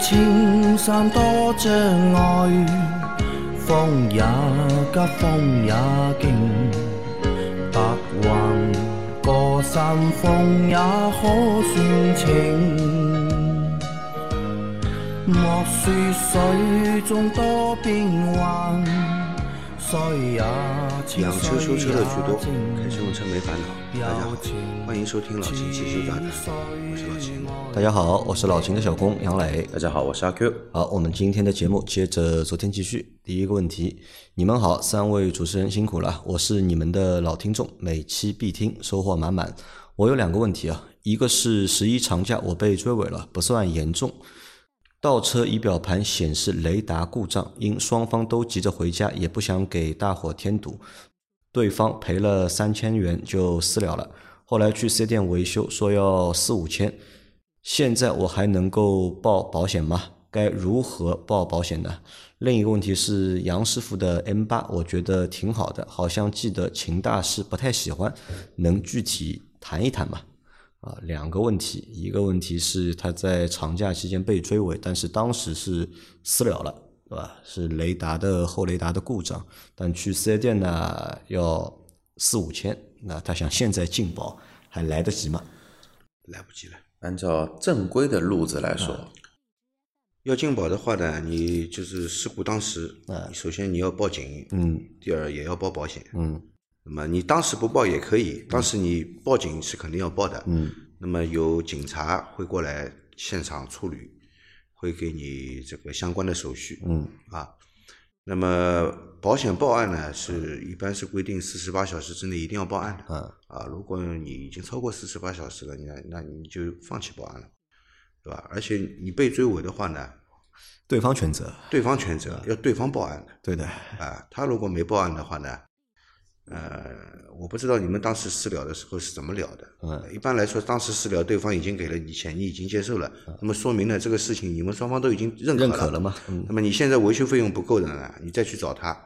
莫说青山多障碍，风也急，风也劲，白云过山峰也可算情。莫说水中多变幻，水也，养车修车水乐趣多，开车用车没烦恼。大家好，欢迎收听老秦汽车杂谈，我是老秦。大家好，我是老秦的小工杨磊。大家好，我是阿 Q。好，我们今天的节目接着昨天继续。第一个问题，你们好，三位主持人辛苦了，我是你们的老听众，每期必听，收获满满。我有两个问题啊，一个是十一长假我被追尾了，不算严重。倒车仪表盘显示雷达故障，因双方都急着回家，也不想给大伙添堵，对方赔了三千元就私了了。后来去四 S 店维修，说要四五千。现在我还能够报保险吗？该如何报保险呢？另一个问题是杨师傅的 M 八，我觉得挺好的，好像记得秦大师不太喜欢，能具体谈一谈吗？啊，两个问题，一个问题是他在长假期间被追尾，但是当时是私了了，对吧？是雷达的后雷达的故障，但去四 S 店呢要四五千，那他想现在进保还来得及吗？来不及了。按照正规的路子来说，要进保的话呢，你就是事故当时，你首先你要报警，嗯第二也要报保险。嗯那么你当时不报也可以，当时你报警是肯定要报的。嗯那么有警察会过来现场处理，会给你这个相关的手续。嗯啊，那么保险报案呢，是一般是规定四十八小时之内一定要报案的。啊啊，如果你已经超过四十八小时了，那那你就放弃报案了，对吧？而且你被追尾的话呢，对方全责，对方全责，要对方报案的。对的，啊，他如果没报案的话呢，呃，我不知道你们当时私了的时候是怎么聊的。嗯，一般来说，当时私了，对方已经给了你钱，你已经接受了，那么说明呢，这个事情你们双方都已经认可了。认可了嘛？嗯那么你现在维修费用不够的呢，你再去找他，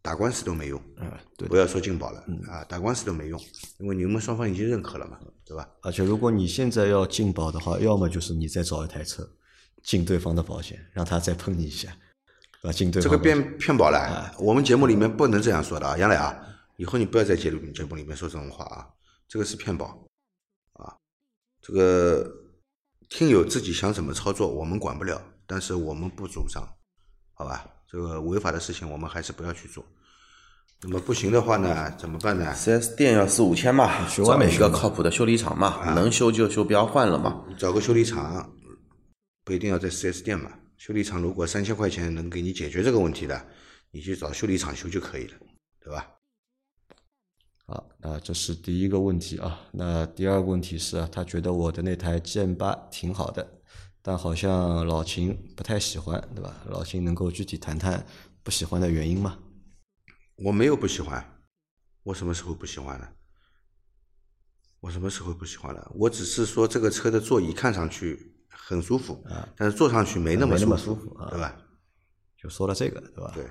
打官司都没用。嗯，对不。要说进保了，啊，打官司都没用，因为你们双方已经认可了嘛，对吧？而且如果你现在要进保的话，要么就是你再找一台车进对方的保险，让他再碰你一下，啊？进对这个变骗骗保了，我们节目里面不能这样说的啊，杨磊啊，以后你不要在节目节目里面说这种话啊，这个是骗保啊，这个听友自己想怎么操作，我们管不了，但是我们不主张，好吧？这个违法的事情我们还是不要去做。那么不行的话呢，怎么办呢？4S 店要四五千嘛，找一个靠谱的修理厂嘛，能修就修，不要换了嘛。找个修理厂，不一定要在 4S 店嘛。修理厂如果三千块钱能给你解决这个问题的，你去找修理厂修就可以了，对吧？好，那这是第一个问题啊。那第二个问题是啊，他觉得我的那台 G M 八挺好的，但好像老秦不太喜欢，对吧？老秦能够具体谈谈不喜欢的原因吗？我没有不喜欢，我什么时候不喜欢了？我什么时候不喜欢了？我只是说这个车的座椅看上去很舒服，啊但是坐上去没那么舒服啊对吧？就说了这个，对吧？对，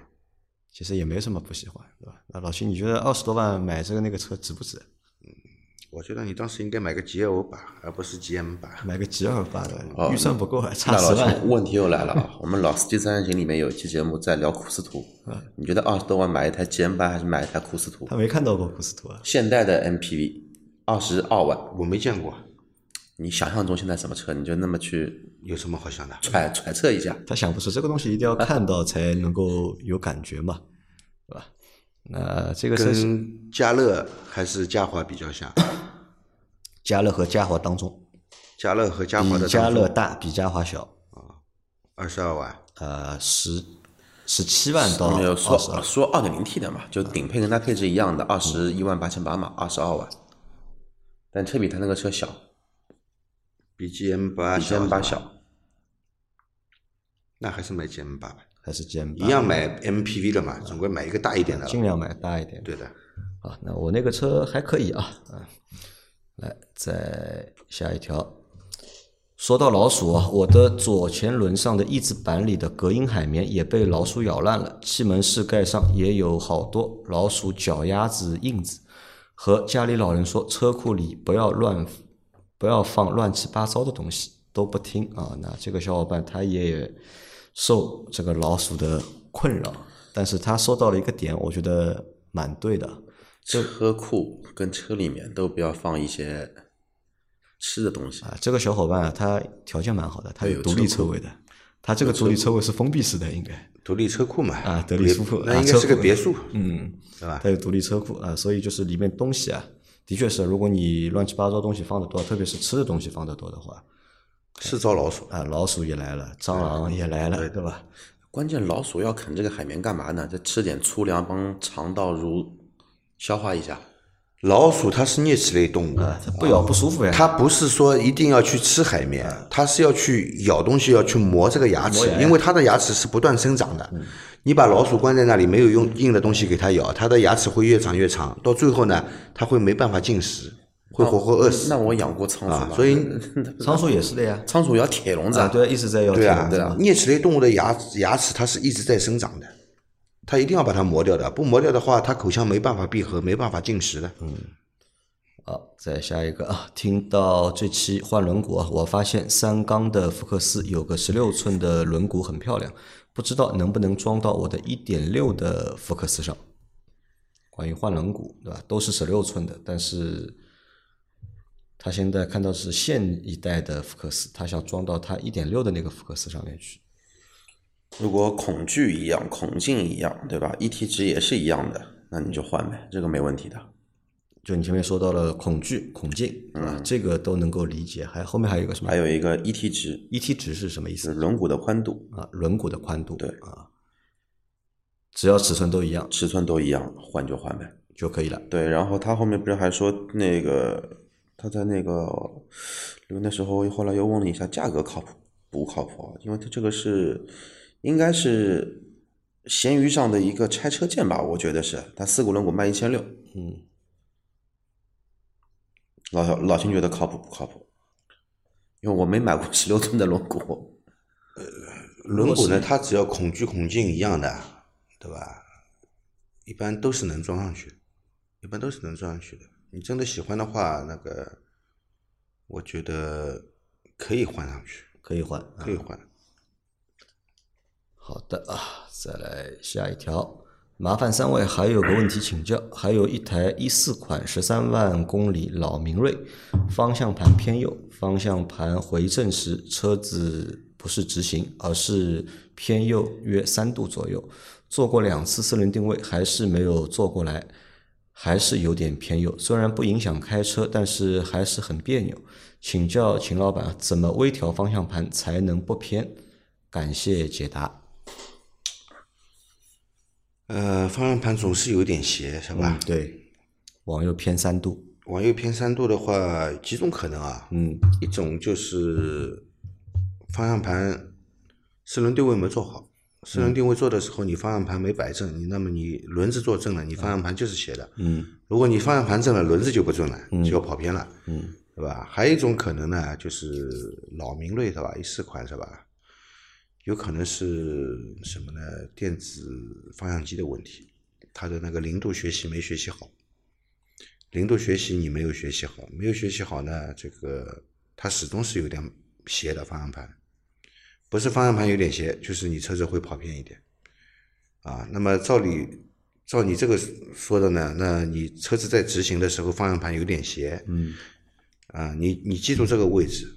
其实也没什么不喜欢，对吧？那老徐，你觉得二十多万买这个那个车值不值？嗯我觉得你当时应该买个 G L 八，而不是 G M 八。买个 G 二八的，哦预算不够，还差那老十万。问题又来了啊！我们老司机三人行里面有一期节目在聊库斯图，你觉得二十多万买一台 GM 八还是买一台库斯图他？没看到过库斯图啊，现代的 MPV 二十二万，我没见过，你想象中现在什么车？你就那么去有什么好想的？揣揣测一下。他想不出这个东西一定要看到才能够有感觉嘛，对吧？那这个是跟嘉乐还是嘉华比较像？嘉乐和嘉华当中，嘉乐和嘉华的比嘉乐大，比嘉华小啊，二十二万，呃，十十七万到没有二十二，说说二点零 T 的嘛，就顶配跟它配置一样的，二十一万八千八嘛，二十二万。但车比它那个车小，比 G M 八比 GM 八，小。那还是买 G M 八吧，还是 G M 一样买 M P V 的嘛，总归买一个大一点的。尽量买大一点。对的，啊，那我那个车还可以啊，啊，来再下一条。说到老鼠啊，我的左前轮上的翼子板里的隔音海绵也被老鼠咬烂了，气门室盖上也有好多老鼠脚丫子印子。和家里老人说，车库里不要乱，不要放乱七八糟的东西。都不听啊。那这个小伙伴他也受这个老鼠的困扰，但是他说到了一个点，我觉得蛮对的。车库跟车里面都不要放一些吃的东西。啊，这个小伙伴啊，他条件蛮好的，他有有独立车位的，他这个独立车位是封闭式的，应该。独立车库嘛，啊独立车库那应该是个别墅，嗯，对吧？他有独立车库啊，所以就是里面东西啊，的确是，如果你乱七八糟东西放的多，特别是吃的东西放的多的话，是招老鼠。啊，老鼠也来了，蟑螂也来了，对吧？关键老鼠要啃这个海绵干嘛呢？再吃点粗粮帮肠道蠕消化一下。老鼠它是啮齿类动物，啊，它不咬不舒服呀。它不是说一定要去吃海绵，它是要去咬东西，要去磨这个牙齿，因为它的牙齿是不断生长的。你把老鼠关在那里，没有用硬的东西给它咬，它的牙齿会越长越长，到最后呢，它会没办法进食，会活活饿死那我养过仓鼠所以 仓鼠也是的呀，仓鼠要铁笼子啊，对啊，一直在咬铁笼子嘛，啮齿类动物的牙牙齿它是一直在生长的，它一定要把它磨掉的，不磨掉的话，它口腔没办法闭合，没办法进食的。嗯好，再下一个啊，听到这期换轮毂啊，我发现三缸的福克斯有个十六寸的轮毂很漂亮，不知道能不能装到我的一点六的福克斯上。关于换轮毂，对吧？都是十六寸的，但是他现在看到是现一代的福克斯，他想装到他一点六的那个福克斯上面去。如果孔距一样，孔径一样，对吧？ET 值也是一样的，那你就换呗，这个没问题的。就你前面说到了孔距、孔径，对吧？这个都能够理解。还后面还有一个什么还有一个 ET 值，？ET 值是什么意思？轮毂的宽度，啊，轮毂的宽度，对啊，只要尺寸都一样尺寸都一样，换就换呗。就可以了。对，然后他后面不是还说那个他在那个，因为那时候后来又问了一下价格靠谱不靠谱啊？因为他这个是应该是闲鱼上的一个拆车件吧，我觉得是，他四股轮毂卖一千六，嗯，老小老秦觉得靠谱不靠谱？因为我没买过十六寸的轮毂，呃轮毂呢，它只要孔距孔径一样的，对吧？一般都是能装上去，一般都是能装上去的。你真的喜欢的话，那个我觉得可以换上去，可以换。可以换。好的啊，再来下一条。麻烦三位还有个问题请教，还有一台一四款十三万公里老明锐，方向盘偏右，方向盘回正时车子不是直行，而是偏右约三度左右。做过两次四轮定位，还是没有做过来，还是有点偏右。虽然不影响开车，但是还是很别扭。请教秦老板，怎么微调方向盘才能不偏？感谢解答。呃，方向盘总是有点斜，是吧？对，往右偏三度。往右偏三度的话，几种可能啊。嗯，一种就是方向盘四轮定位没做好，四轮定位做的时候你方向盘没摆正，你那么你轮子坐正了，你方向盘就是斜的。嗯，如果你方向盘正了，轮子就不正了，就要跑偏了。嗯，对吧？还有一种可能呢，就是老明锐是吧？一四款是吧？有可能是什么呢？电子方向机的问题，它的那个零度学习没学习好。零度学习你没有学习好，没有学习好呢，这个它始终是有点斜的方向盘，不是方向盘有点斜，就是你车子会跑偏一点。啊，那么照理照你这个说的呢，那你车子在直行的时候方向盘有点斜，嗯，啊，你你记住这个位置，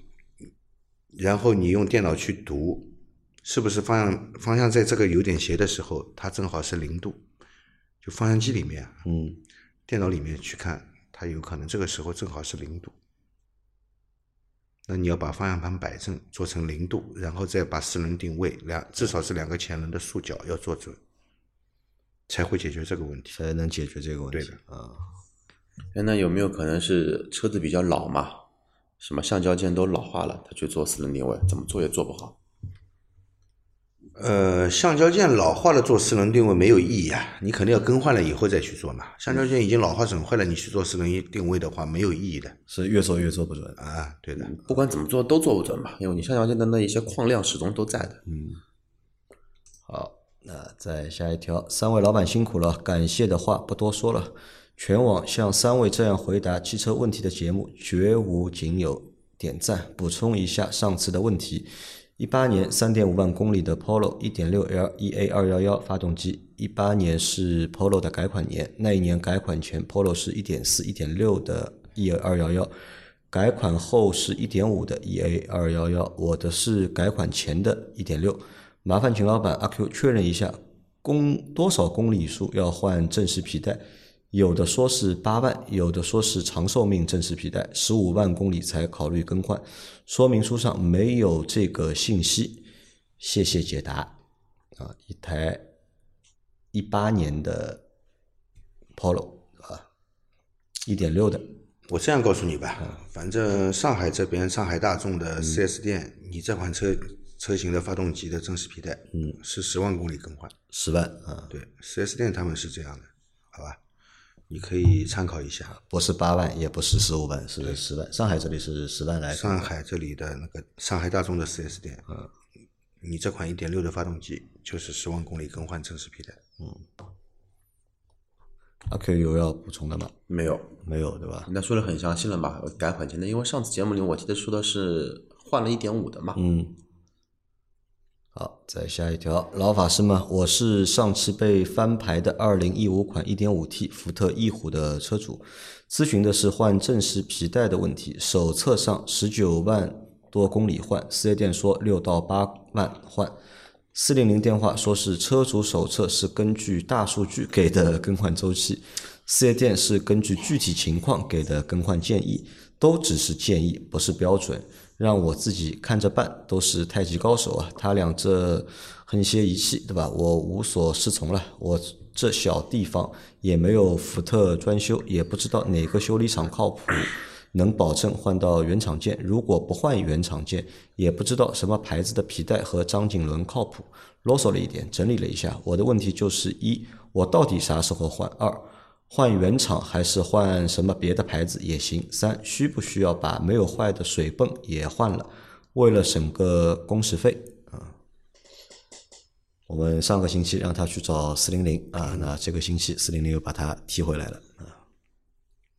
然后你用电脑去读，是不是方向方向在这个有点斜的时候，它正好是零度，就方向机里面，嗯，电脑里面去看，它有可能这个时候正好是零度。那你要把方向盘摆正，做成零度，然后再把四轮定位两至少是两个前轮的束角要做准，才会解决这个问题。才能解决这个问题。对的啊，哎，那有没有可能是车子比较老嘛？什么橡胶件都老化了，他去做四轮定位，怎么做也做不好。呃，橡胶件老化了做四轮定位没有意义啊，你肯定要更换了以后再去做嘛。橡胶件已经老化损坏了，你去做四轮定位的话没有意义的是越做越做不准。啊。对的，不管怎么做都做不准嘛，因为你橡胶件的那一些矿量始终都在的。嗯好，那再下一条，三位老板辛苦了，感谢的话不多说了。全网像三位这样回答汽车问题的节目绝无仅有，点赞，补充一下上次的问题。一八年三点五万公里的 Polo 一点六 L EA 二幺幺发动机，一八年是 Polo 的改款年，那一年改款前 Polo 是一点四、一点六的 EA 二幺幺，改款后是一点五的 EA 二幺幺，我的是改款前的一点六。麻烦秦老板阿 Q 确认一下，公多少公里数要换正时皮带？有的说是八万，有的说是长寿命正时皮带，十五万公里才考虑更换。说明书上没有这个信息，谢谢解答。啊，一台一八年的 Polo 啊，一点六的，我这样告诉你吧，反正上海这边上海大众的 4S 店，你这款车车型的发动机的正时皮带，嗯，是十万公里更换。十万啊，对，4S 店他们是这样的，好吧？你可以参考一下。不是八万，也不是十五万，是十万。上海这里是十万来。上海这里的那个上海大众的四 S 店，嗯，你这款一点六的发动机就是十万公里更换正时皮带。嗯。阿 Q 有要补充的吗？没有，没有，对吧？那说的很详细了嘛，改款前的，因为上次节目里我记得说的是换了一点五的嘛。嗯。好，再下一条，老法师们，我是上期被翻牌的二零一五款 1.5T 福特翼虎的车主，咨询的是换正时皮带的问题。手册上十九万多公里换，四 S 店说六到八万换。四零零电话说是车主手册是根据大数据给的更换周期，四 S 店是根据具体情况给的更换建议，都只是建议，不是标准。让我自己看着办，都是太极高手啊！他俩这横些一气，对吧？我无所适从了。我这小地方也没有福特专修，也不知道哪个修理厂靠谱，能保证换到原厂件。如果不换原厂件，也不知道什么牌子的皮带和张紧轮靠谱。啰嗦了一点，整理了一下，我的问题就是一，我到底啥时候换？二。换原厂还是换什么别的牌子也行。三，需不需要把没有坏的水泵也换了？为了省个工时费啊。我们上个星期让他去找四零零啊，那这个星期四零零又把他踢回来了啊。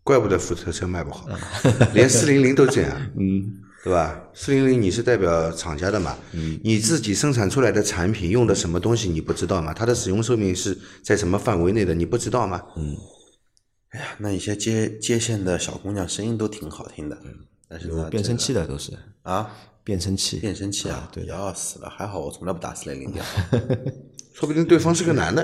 怪不得福特车卖不好，连四零零都这样，嗯，对吧？四零零你是代表厂家的嘛？嗯，你自己生产出来的产品用的什么东西你不知道吗？它的使用寿命是在什么范围内的你不知道吗？嗯。哎呀，那一些接接线的小姑娘声音都挺好听的，但是有变声器的都是啊，变声器，变声器啊，对，要死了，还好我从来不打四零零电话，说不定对方是个男的，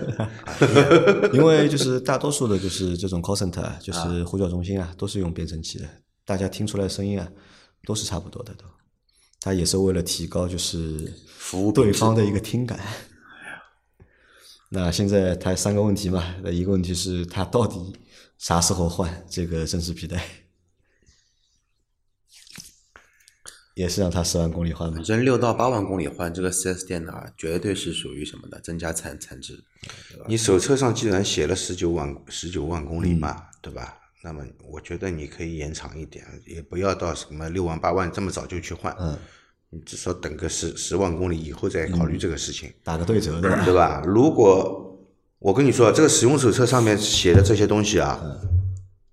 因为就是大多数的就是这种 call center，就是呼叫中心啊，都是用变声器的，大家听出来声音啊，都是差不多的都，他也是为了提高就是服务对方的一个听感。那现在他三个问题嘛，那一个问题是他到底。啥时候换 这个正时皮带？也是让他十万公里换吗？反正六到八万公里换这个四 S 店的，绝对是属于什么的增加产产值。你手册上既然写了十九万十九万公里嘛，对吧？那么我觉得你可以延长一点，也不要到什么六万八万这么早就去换。嗯，你至少等个十十万公里以后再考虑这个事情，打个对折，对吧？如果我跟你说，这个使用手册上面写的这些东西啊，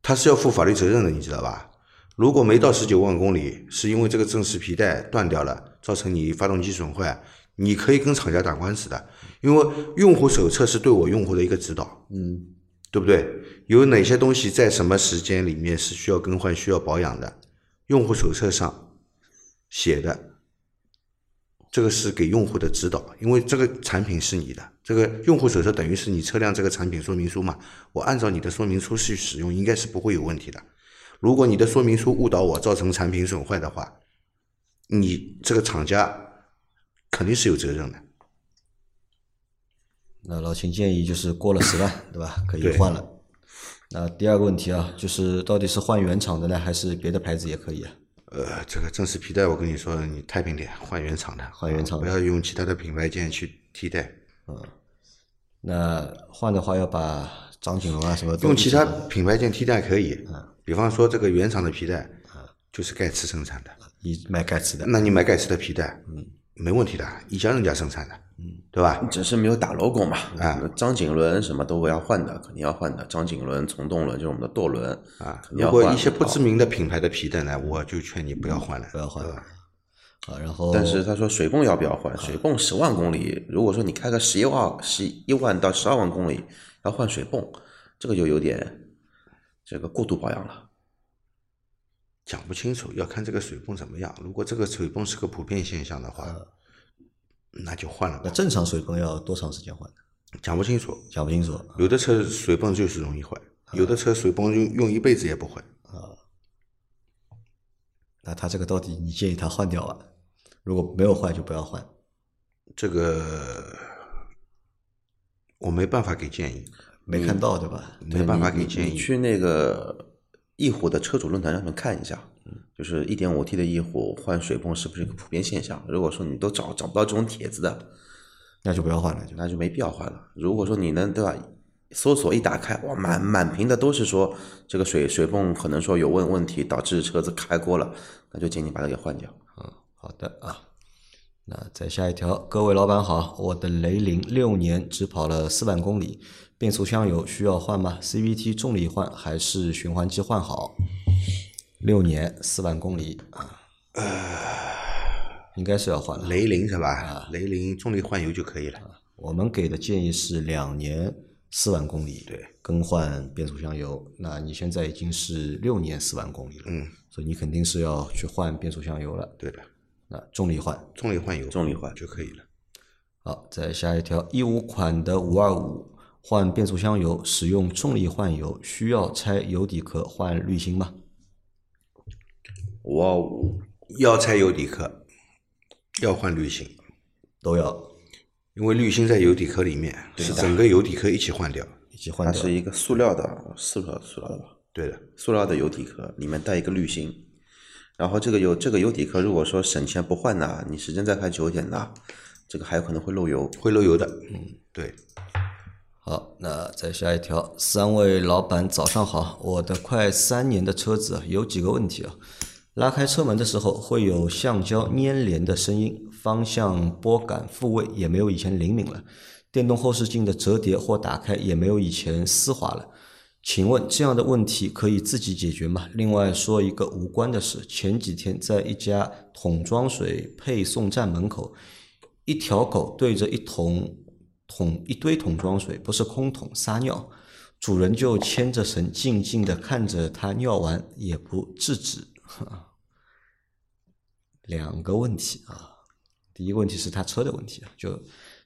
它是要负法律责任的，你知道吧？如果没到十九万公里，是因为这个正时皮带断掉了，造成你发动机损坏，你可以跟厂家打官司的，因为用户手册是对我用户的一个指导，嗯，对不对？有哪些东西在什么时间里面是需要更换、需要保养的？用户手册上写的。这个是给用户的指导，因为这个产品是你的，这个用户手册等于是你车辆这个产品说明书嘛。我按照你的说明书去使用，应该是不会有问题的。如果你的说明书误导我，造成产品损坏的话，你这个厂家肯定是有责任的。那老秦建议就是过了十万，对吧？可以换了。那第二个问题啊，就是到底是换原厂的呢，还是别的牌子也可以啊？呃，这个正时皮带，我跟你说，你太平点，换原厂的，换原厂，不要用其他的品牌件去替代。嗯，那换的话要把张紧轮啊什么用其他品牌件替代可以。嗯，比方说这个原厂的皮带，就是盖茨生产的，你买盖茨的，那你买盖茨的皮带，嗯，没问题的，一家人家生产的，嗯。对吧？只是没有打 logo 嘛。啊那张景伦什么都要换的，肯定要换的。张景伦、从动轮就是我们的舵轮啊，如果一些不知名的品牌的皮带呢，我就劝你不要换了，不要换对吧啊，然后但是他说水泵要不要换？水泵十万公里，如果说你开个十一万、十一万到十二万公里要换水泵，这个就有点这个过度保养了。讲不清楚，要看这个水泵怎么样。如果这个水泵是个普遍现象的话，那就换了吧。那正常水泵要多长时间换呢？讲不清楚，讲不清楚。有的车水泵就是容易坏，有的车水泵用用一辈子也不坏。啊那他这个到底你建议他换掉啊？如果没有坏就不要换。这个我没办法给建议，没看到对吧？没办法给你建议。你去那个翼虎的车主论坛上面看一下，就是一点五 T 的翼虎换水泵是不是一个普遍现象？如果说你都找找不到这种帖子的，那就不要换了，就那就没必要换了。如果说你能对吧，搜索一打开，哇，满满屏的都是说这个水水泵可能说有问问题，导致车子开锅了，那就建议把它给换掉。好的啊。那再下一条，各位老板好，我的雷凌六年只跑了四万公里，变速箱油需要换吗？CVT 重力换还是循环机换好？六年四万公里啊，应该是要换了。雷凌是吧？啊雷凌重力换油就可以了。我们给的建议是两年四万公里，对，更换变速箱油。那你现在已经是六年四万公里了，嗯，所以你肯定是要去换变速箱油了。对的，那重力换，重力换油，重力换就可以了。好，再下一条，一五款的五二五换变速箱油，使用重力换油，需要拆油底壳换滤芯吗？五二五要拆油底壳，要换滤芯，都要因为滤芯在油底壳里面，是整个油底壳一起换掉。一起换掉它是。一个塑料的，塑料塑料的吧，对的，塑料的油底壳，里面带一个滤芯。然后这个油这个油底壳，如果说省钱不换呢，你时间再开久一点呢，这个还有可能会漏油。会漏油的。嗯，对，好，那再下一条，三位老板早上好，我的快三年的车子啊有几个问题啊，拉开车门的时候会有橡胶粘连的声音，方向拨杆复位也没有以前灵敏了，电动后视镜的折叠或打开也没有以前丝滑了。请问这样的问题可以自己解决吗？另外说一个无关的事，前几天在一家桶装水配送站门口，一条狗对着一桶桶一堆桶装水，不是空桶撒尿，主人就牵着绳静静的看着它尿完，也不制止。两个问题啊，第一个问题是他车的问题啊，就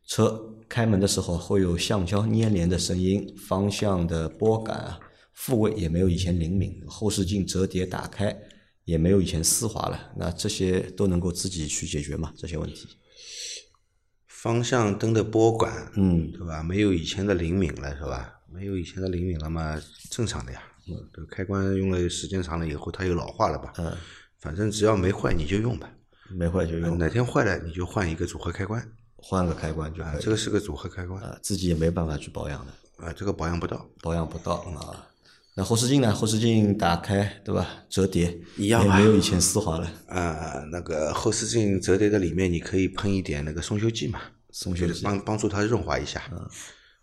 车开门的时候会有橡胶粘连的声音，方向的拨杆啊复位也没有以前灵敏，后视镜折叠打开也没有以前丝滑了。那这些都能够自己去解决吗？这些问题？方向灯的拨杆，嗯对吧？没有以前的灵敏了，是吧？没有以前的灵敏了嘛，正常的呀。嗯，这个开关用了时间长了以后，它又老化了吧？嗯，反正只要没坏你就用吧。没坏就用，哪天坏了你就换一个组合开关换个开关就可以。这个是个组合开关啊，自己也没办法去保养的，啊，这个保养不到。保养不到啊。那后视镜呢？后视镜打开，对吧？折叠一样啊没有以前丝滑了。啊，那个后视镜折叠的里面，你可以喷一点那个松修剂嘛，松修剂帮帮助它润滑一下，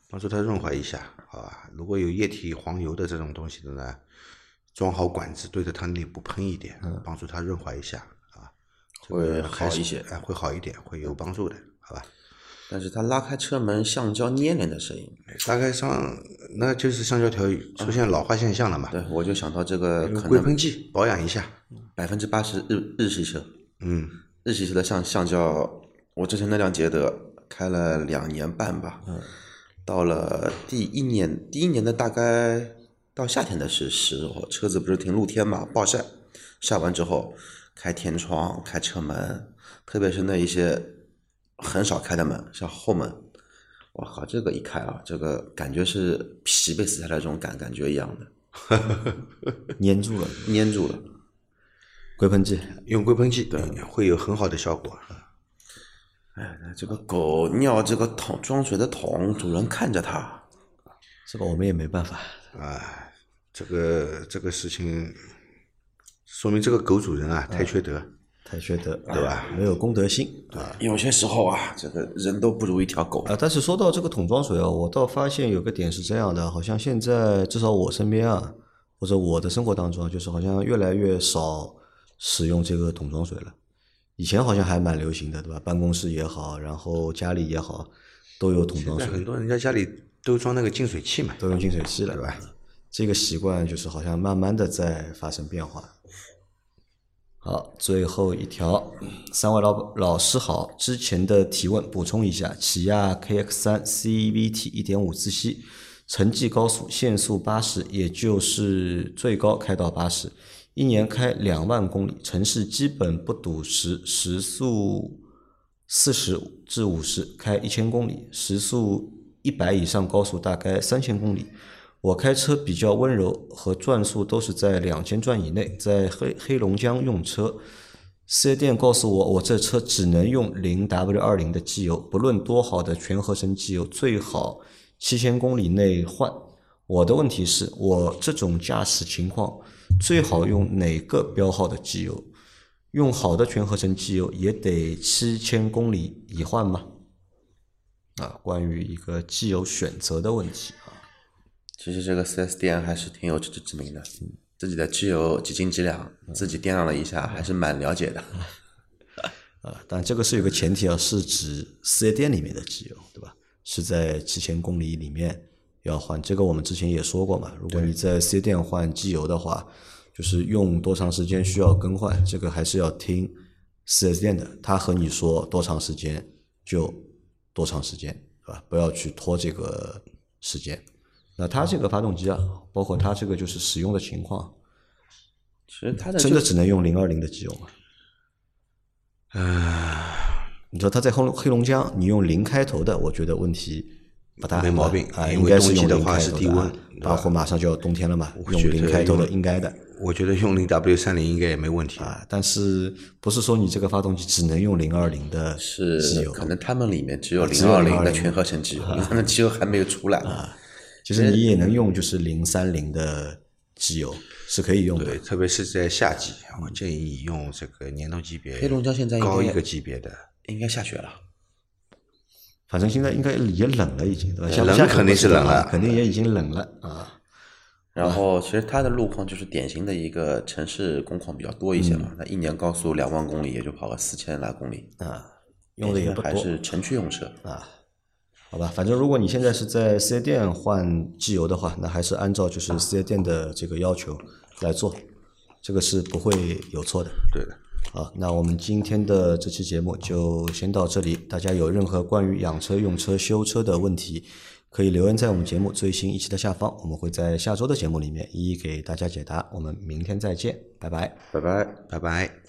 帮助它润滑一下，好吧？如果有液体黄油的这种东西的呢，装好管子对着它内部喷一点，帮助它润滑一下啊，这会个好一些哎，会好一点，会有帮助的，好吧？但是它拉开车门橡胶粘连的声音，大概上那就是橡胶条出现老化现象了嘛，对我就想到这个可能硅喷剂保养一下，百分之八十日日系车，嗯，日系车的橡橡胶，我之前那辆捷德开了两年半吧，到了第一年，第一年的大概到夏天的时时候，车子不是停露天嘛，暴晒，晒完之后开天窗、开车门，特别是那一些很少开的门，像后门，我靠，这个一开啊，这个感觉是皮被撕下来这种感感觉一样的，粘住了，粘住了。硅喷剂。用硅喷剂对会有很好的效果。哎，这个狗尿这个桶装水的桶，主人看着它，这个我们也没办法。哎，这个这个事情，说明这个狗主人啊太缺德，太缺德，对吧？没有公德心啊有些时候啊，这个人都不如一条狗。啊！但是说到这个桶装水啊，我倒发现有个点是这样的，好像现在至少我身边啊，或者我的生活当中啊，就是好像越来越少使用这个桶装水了。以前好像还蛮流行的，对吧？办公室也好，然后家里也好，都有桶装水很，多人家家里都装那个净水器嘛，都用净水器了，对吧？这个习惯就是好像慢慢的在发生变化。好，最后一条，三位老老师好，之前的提问补充一下，起亚 KX 三 CVT 一点五自吸，城际高速限速八十，也就是最高开到八十，一年开两万公里，城市基本不堵时，时速四十至五十，开一千公里，时速一百以上高速大概三千公里。我开车比较温柔，和转速都是在两千转以内。在黑黑龙江用车，四 S 店告诉我，我这车只能用零 W 二零的机油，不论多好的全合成机油，最好七千公里内换。我的问题是我这种驾驶情况，最好用哪个标号的机油？用好的全合成机油也得七千公里一换吗？啊，关于一个机油选择的问题。其实这个 4S 店还是挺有自知之明的，自己的机油几斤几两，自己掂量了一下，还是蛮了解的。啊，但这个是有个前提啊，是指四 S 店里面的机油，对吧？是在七千公里里面要换。这个我们之前也说过嘛，如果你在四 S 店换机油的话，就是用多长时间需要更换，这个还是要听四 S 店的，他和你说多长时间就多长时间，对吧？不要去拖这个时间。那它这个发动机啊，包括它这个就是使用的情况，其实它的真的只能用零二零的机油吗？你说它在黑龙黑龙江，你用零开头的，我觉得问题不大，没毛病啊，应该是用的话零开头的啊是低温包括马上就要冬天了嘛，用零开头的应该的我觉得用零 W 三零应该也没问题。啊，但是不是说你这个发动机只能用零二零的机油？是可能他们里面只有零二零的020全合成机油，他们机油还没有出来。其实你也能用就是零三零的机油是可以用的对，特别是在夏季，我建议你用这个年度级别黑龙江现在高一个级别的，应该下雪了，反正现在应该也冷了，已经对吧？冷下下肯定是冷了肯定也已经冷了啊。然后其实它的路况就是典型的一个城市工况比较多一些嗯嘛，那一年高速两万公里也就跑个四千来公里，啊，用的也还是城区用车。啊。好吧，反正如果你现在是在四 S 店换机油的话，那还是按照就是四 S 店的这个要求来做，这个是不会有错的。对的。好，那我们今天的这期节目就先到这里。大家有任何关于养车、用车、修车的问题，可以留言在我们节目最新一期的下方，我们会在下周的节目里面一一给大家解答。我们明天再见，拜拜。拜拜。拜拜。